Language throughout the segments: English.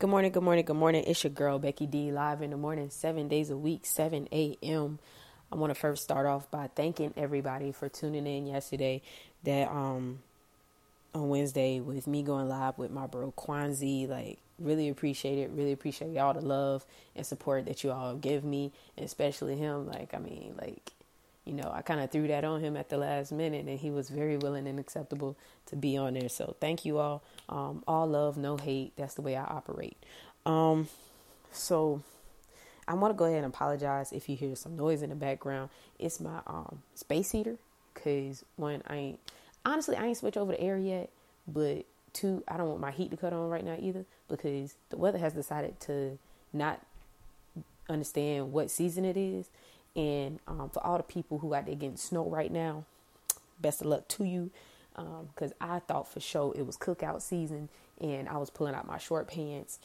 Good morning, good morning, good morning. It's your girl Becky D live in the morning, seven days a week, 7 a.m. I want to first start off by thanking everybody for tuning in yesterday. That um on Wednesday with me going live with my bro Kwanzi. Like, really appreciate it. Really appreciate y'all the love and support that you all give me, and especially him. Like, I mean, like you know, I kind of threw that on him at the last minute, and he was very willing and acceptable to be on there. So thank you all. Um, all love, no hate. That's the way I operate. Um, so I want to go ahead and apologize if you hear some noise in the background. It's my um, space heater, cause when I ain't honestly I ain't switch over to air yet, but two I don't want my heat to cut on right now either because the weather has decided to not understand what season it is and um, for all the people who out there getting snow right now, best of luck to you. Because um, I thought for sure it was cookout season, and I was pulling out my short pants.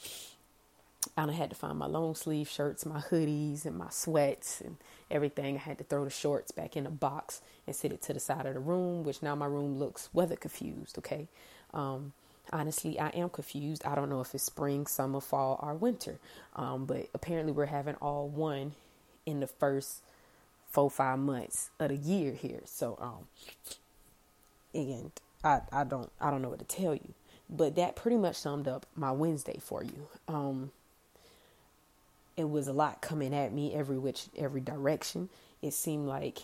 I had to find my long sleeve shirts, my hoodies, and my sweats, and everything. I had to throw the shorts back in a box and sit it to the side of the room, which now my room looks weather confused. Okay, um, honestly, I am confused. I don't know if it's spring, summer, fall, or winter. Um, but apparently, we're having all one in the first four five months of the year here. So um, and I I don't I don't know what to tell you, but that pretty much summed up my Wednesday for you. Um, it was a lot coming at me every which every direction. It seemed like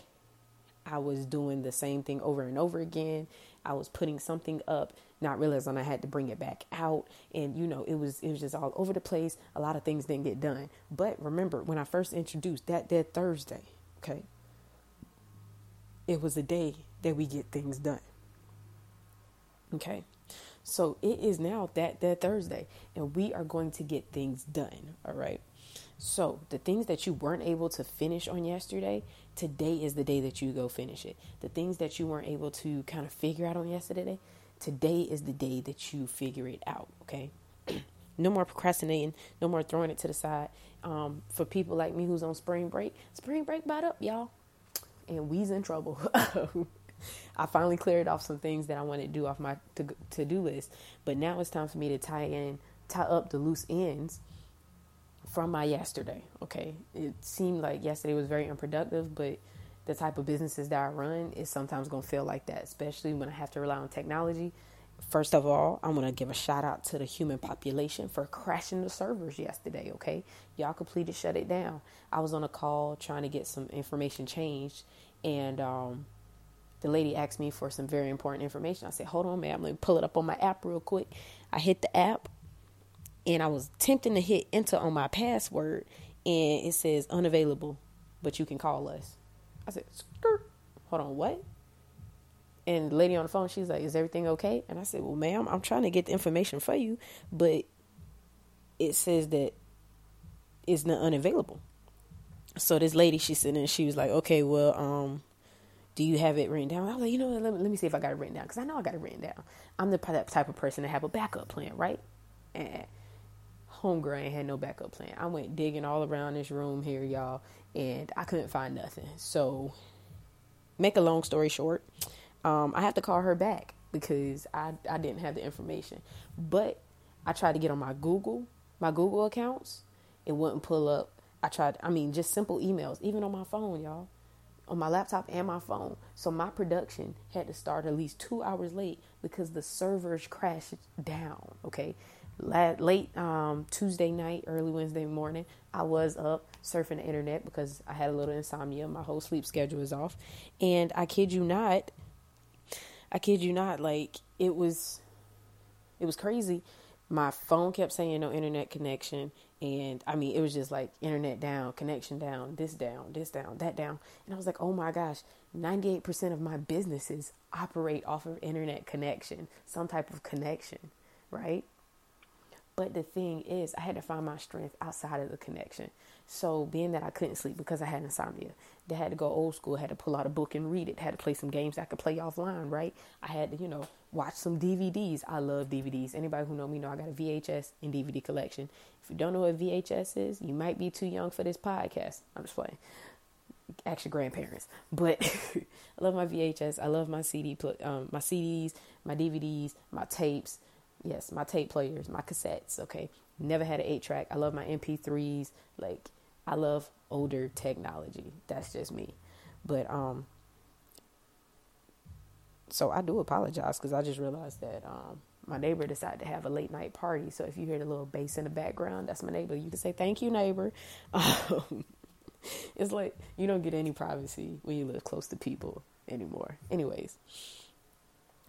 I was doing the same thing over and over again. I was putting something up, not realizing I had to bring it back out, and you know, it was it was just all over the place. A lot of things didn't get done. But remember, when I first introduced that dead Thursday, okay, it was a day that we get things done. Okay, so it is now that that Thursday, and we are going to get things done. All right. So, the things that you weren't able to finish on yesterday, today is the day that you go finish it. The things that you weren't able to kind of figure out on yesterday, today is the day that you figure it out, okay? No more procrastinating, no more throwing it to the side. Um, for people like me who's on spring break, spring break bought up, y'all. And we's in trouble. I finally cleared off some things that I wanted to do off my to do list, but now it's time for me to tie in, tie up the loose ends from my yesterday. Okay, it seemed like yesterday was very unproductive, but the type of businesses that I run is sometimes going to feel like that, especially when I have to rely on technology. First of all, I'm going to give a shout out to the human population for crashing the servers yesterday. Okay, y'all completely shut it down. I was on a call trying to get some information changed, and um, the lady asked me for some very important information. I said, "Hold on, I'm going to pull it up on my app real quick." I hit the app and I was tempting to hit enter on my password, and it says unavailable, but you can call us. I said, skirt. Hold on, what? And the lady on the phone, she's like, "Is everything okay?" And I said, "Well, ma'am, I'm trying to get the information for you, but it says that it's not unavailable." So this lady, she's sitting there, she was like, "Okay, well, um." do you have it written down? I was like, you know, let me, let me see if I got it written down because I know I got it written down. I'm the type of person to have a backup plan, right? And homegirl ain't had no backup plan. I went digging all around this room here, y'all, and I couldn't find nothing. So, make a long story short, um, I have to call her back because I I didn't have the information. But I tried to get on my Google, my Google accounts. It wouldn't pull up. I tried. I mean, just simple emails, even on my phone, y'all, on my laptop and my phone. So my production had to start at least two hours late because the servers crashed down. Okay, late um, Tuesday night, early Wednesday morning, I was up surfing the internet because I had a little insomnia. My whole sleep schedule was off. And I kid you not, I kid you not, like it was it was crazy. My phone kept saying no internet connection and I mean it was just like internet down, connection down, this down, this down, that down. And I was like, "Oh my gosh, 98% of my businesses operate off of internet connection, some type of connection, right?" But the thing is, I had to find my strength outside of the connection. So, being that I couldn't sleep because I had insomnia, they had to go old school, had to pull out a book and read it, had to play some games I could play offline, right? I had to, you know, watch some DVDs. I love DVDs. Anybody who know me know I got a VHS and DVD collection. If you don't know what VHS is, you might be too young for this podcast. I'm just playing. Your grandparents. But I love my VHS. I love my CD, um, my CDs, my DVDs, my tapes Yes, my tape players, my cassettes, okay? Never had an 8 track. I love my MP3s. Like, I love older technology. That's just me. But, um, so I do apologize because I just realized that um, my neighbor decided to have a late night party. So if you hear the little bass in the background, that's my neighbor. You can say thank you, neighbor. Um, it's like you don't get any privacy when you live close to people anymore. Anyways,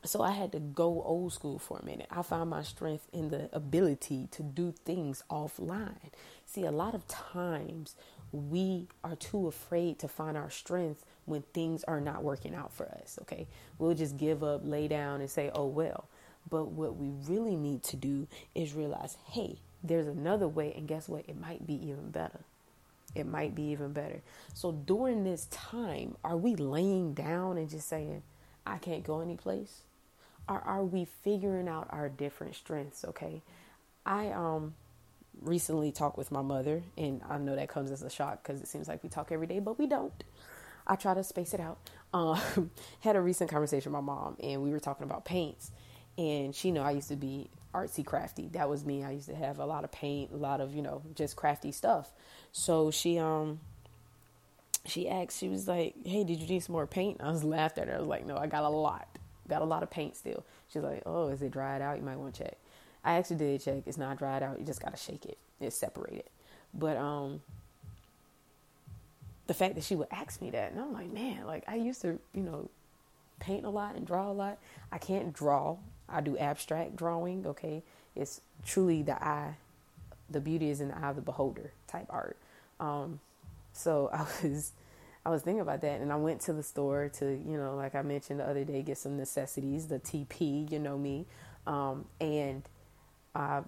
so I had to go old school for a minute. I found my strength in the ability to do things offline. See, a lot of times we are too afraid to find our strength when things are not working out for us, okay? We'll just give up, lay down, and say, oh, well. But what we really need to do is realize, hey, there's another way, and guess what? It might be even better. It might be even better. So during this time, are we laying down and just saying, I can't go anyplace? Or are we figuring out our different strengths? Okay. I um recently talked with my mother, and I know that comes as a shock because it seems like we talk every day, but we don't. I try to space it out. Um, had a recent conversation with my mom, and we were talking about paints. And she know I used to be artsy crafty. That was me. I used to have a lot of paint, a lot of you know just crafty stuff. So she um she asked, she was like, "Hey, did you need some more paint?" I was laughed at her. I was like, "No, I got a lot. Got a lot of paint still." She's like, "Oh, is it dried out? You might want to check." I actually did check. It's not dried out. You just gotta shake it. It's separated. But um, the fact that she would ask me that, and I'm like, man, like I used to, you know, paint a lot and draw a lot. I can't draw. I do abstract drawing. Okay, it's truly the eye. The beauty is in the eye of the beholder type art. Um, so I was I was thinking about that and I went to the store to, you know, like I mentioned the other day, get some necessities, the TP, you know me. Um, and I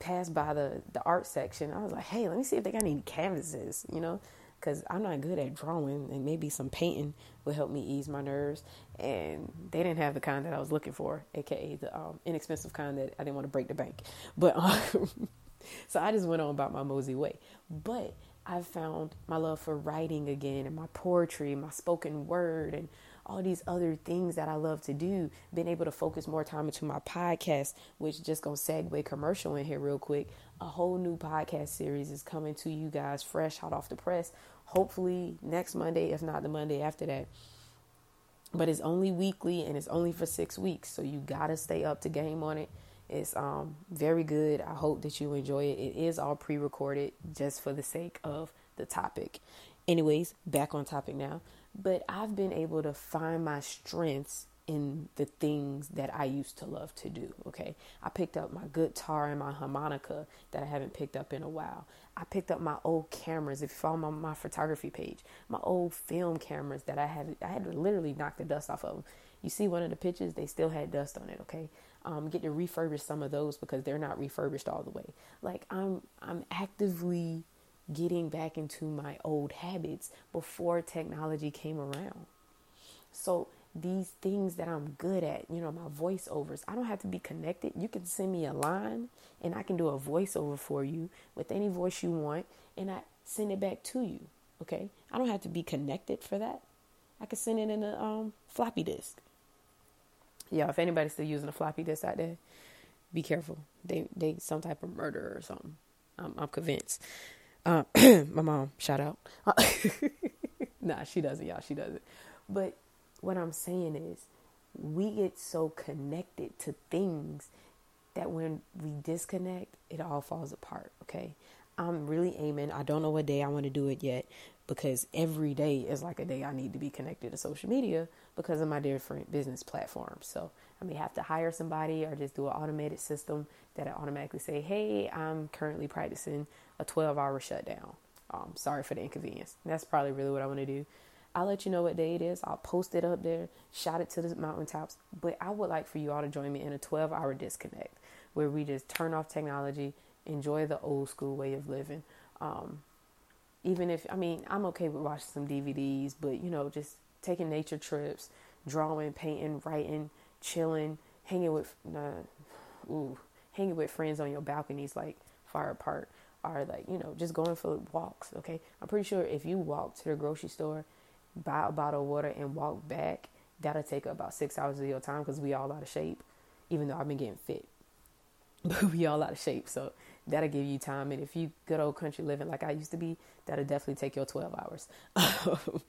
passed by the, the art section. I was like, hey, let me see if they got any canvases, you know, because I'm not good at drawing and maybe some painting would help me ease my nerves. And they didn't have the kind that I was looking for, aka the um, inexpensive kind that I didn't want to break the bank. But um, so I just went on about my mosey way. But I've found my love for writing again and my poetry, my spoken word, and all these other things that I love to do. Been able to focus more time into my podcast, which just gonna segue commercial in here real quick. A whole new podcast series is coming to you guys fresh, hot off the press. Hopefully next Monday, if not the Monday after that. But it's only weekly and it's only for six weeks, so you gotta stay up to game on it. It's um, very good. I hope that you enjoy it. It is all pre recorded just for the sake of the topic. Anyways, back on topic now. But I've been able to find my strengths in the things that I used to love to do. Okay. I picked up my guitar and my harmonica that I haven't picked up in a while. I picked up my old cameras. If you follow my, my photography page, my old film cameras that I had, I had to literally knock the dust off of them. You see one of the pictures, they still had dust on it. Okay um, get to refurbish some of those because they're not refurbished all the way. Like I'm, I'm actively getting back into my old habits before technology came around. So these things that I'm good at, you know, my voiceovers, I don't have to be connected. You can send me a line and I can do a voiceover for you with any voice you want and I send it back to you. Okay? I don't have to be connected for that. I can send it in a um, floppy disk yeah, if anybody's still using a floppy disk out there, be careful. They they some type of murder or something. I'm, I'm convinced. Uh, my mom, shout out. nah, she doesn't, y'all. She doesn't. But what I'm saying is, we get so connected to things that when we disconnect, it all falls apart. Okay. I'm really aiming. I don't know what day I want to do it yet because every day is like a day I need to be connected to social media because of my different business platforms. So I may have to hire somebody or just do an automated system that I automatically say, hey, I'm currently practicing a 12 hour shutdown. Um, sorry for the inconvenience. That's probably really what I want to do. I'll let you know what day it is. I'll post it up there, shout it to the mountaintops. But I would like for you all to join me in a 12 hour disconnect where we just turn off technology, enjoy the old school way of living. Um, even if, I mean, I'm okay with watching some DVDs, but you know, just taking nature trips, drawing, painting, writing, chilling, hanging with, uh, ooh, hanging with friends on your balconies like far apart, or like you know just going for walks. Okay, I'm pretty sure if you walk to the grocery store, buy a bottle of water and walk back, that'll take about six hours of your time because we all out of shape. Even though I've been getting fit, but we all out of shape. So that'll give you time. And if you good old country living like I used to be, that'll definitely take your 12 hours.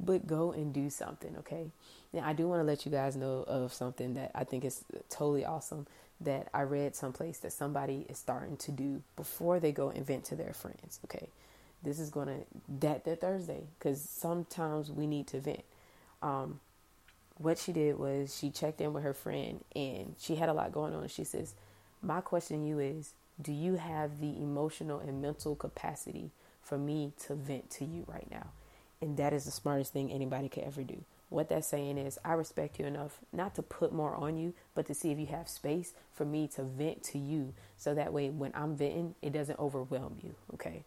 but go and do something, okay? Now, I do want to let you guys know of something that I think is totally awesome that I read someplace that somebody is starting to do before they go and vent to their friends, okay? This is to, that, that Thursday, because sometimes we need to vent. Um, what she did was she checked in with her friend and she had a lot going on. She says, My question to you is, do you have the emotional and mental capacity for me to vent to you right now? And that is the smartest thing anybody could ever do. What that's saying is, I respect you enough not to put more on you, but to see if you have space for me to vent to you. So that way, when I'm venting, it doesn't overwhelm you. Okay.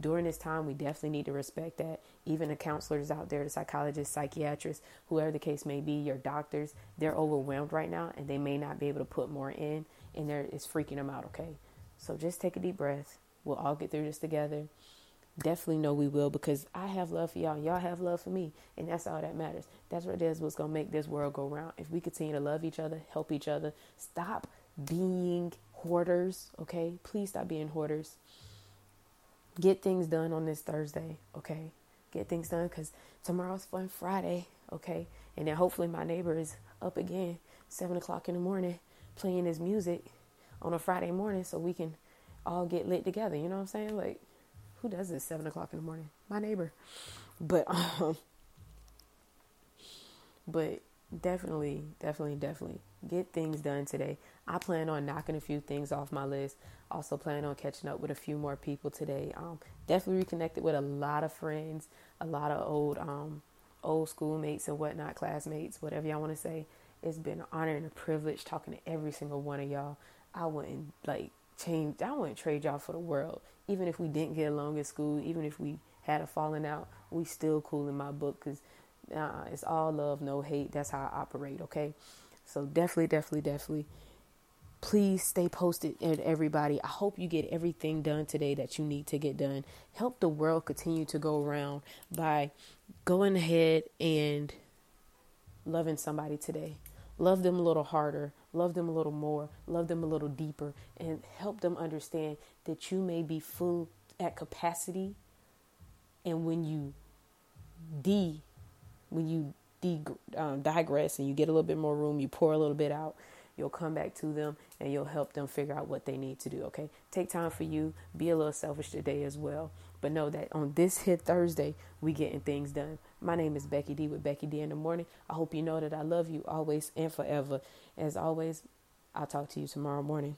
During this time, we definitely need to respect that. Even the counselors out there, the psychologists, psychiatrists, whoever the case may be, your doctors, they're overwhelmed right now and they may not be able to put more in, and they're, it's freaking them out. Okay. So just take a deep breath. We'll all get through this together. Definitely know we will because I have love for y'all. Y'all have love for me. And that's all that matters. That's what it is what's going to make this world go round. If we continue to love each other, help each other, stop being hoarders, okay? Please stop being hoarders. Get things done on this Thursday, okay? Get things done because tomorrow's fun Friday, okay? And then hopefully my neighbor is up again, 7 o'clock in the morning, playing his music on a Friday morning so we can all get lit together. You know what I'm saying? Like, who does this seven o'clock in the morning? My neighbor. But um, but definitely, definitely, definitely get things done today. I plan on knocking a few things off my list. Also plan on catching up with a few more people today. Um, definitely reconnected with a lot of friends, a lot of old um old schoolmates and whatnot, classmates, whatever y'all want to say. It's been an honor and a privilege talking to every single one of y'all. I wouldn't like change. I wouldn't trade y'all for the world. Even if we didn't get along in school, even if we had a falling out, we still cool in my book because uh, it's all love, no hate. That's how I operate. Okay, so definitely, definitely, definitely. Please stay posted, everybody. I hope you get everything done today that you need to get done. Help the world continue to go around by going ahead and loving somebody today. Love them a little harder love them a little more, love them a little deeper, and help them understand that you may be full at capacity. And when you de, when you um, digress and you get a little bit more room, you pour a little bit out, you'll come back to them and you'll help them figure out what they need to do. Okay, take time for you. Be a little selfish today as well. But know that on this hit Thursday, we getting things done. My name is Becky D with Becky D in the morning. I hope you know that I love you always and forever. As always, I'll talk to you tomorrow morning.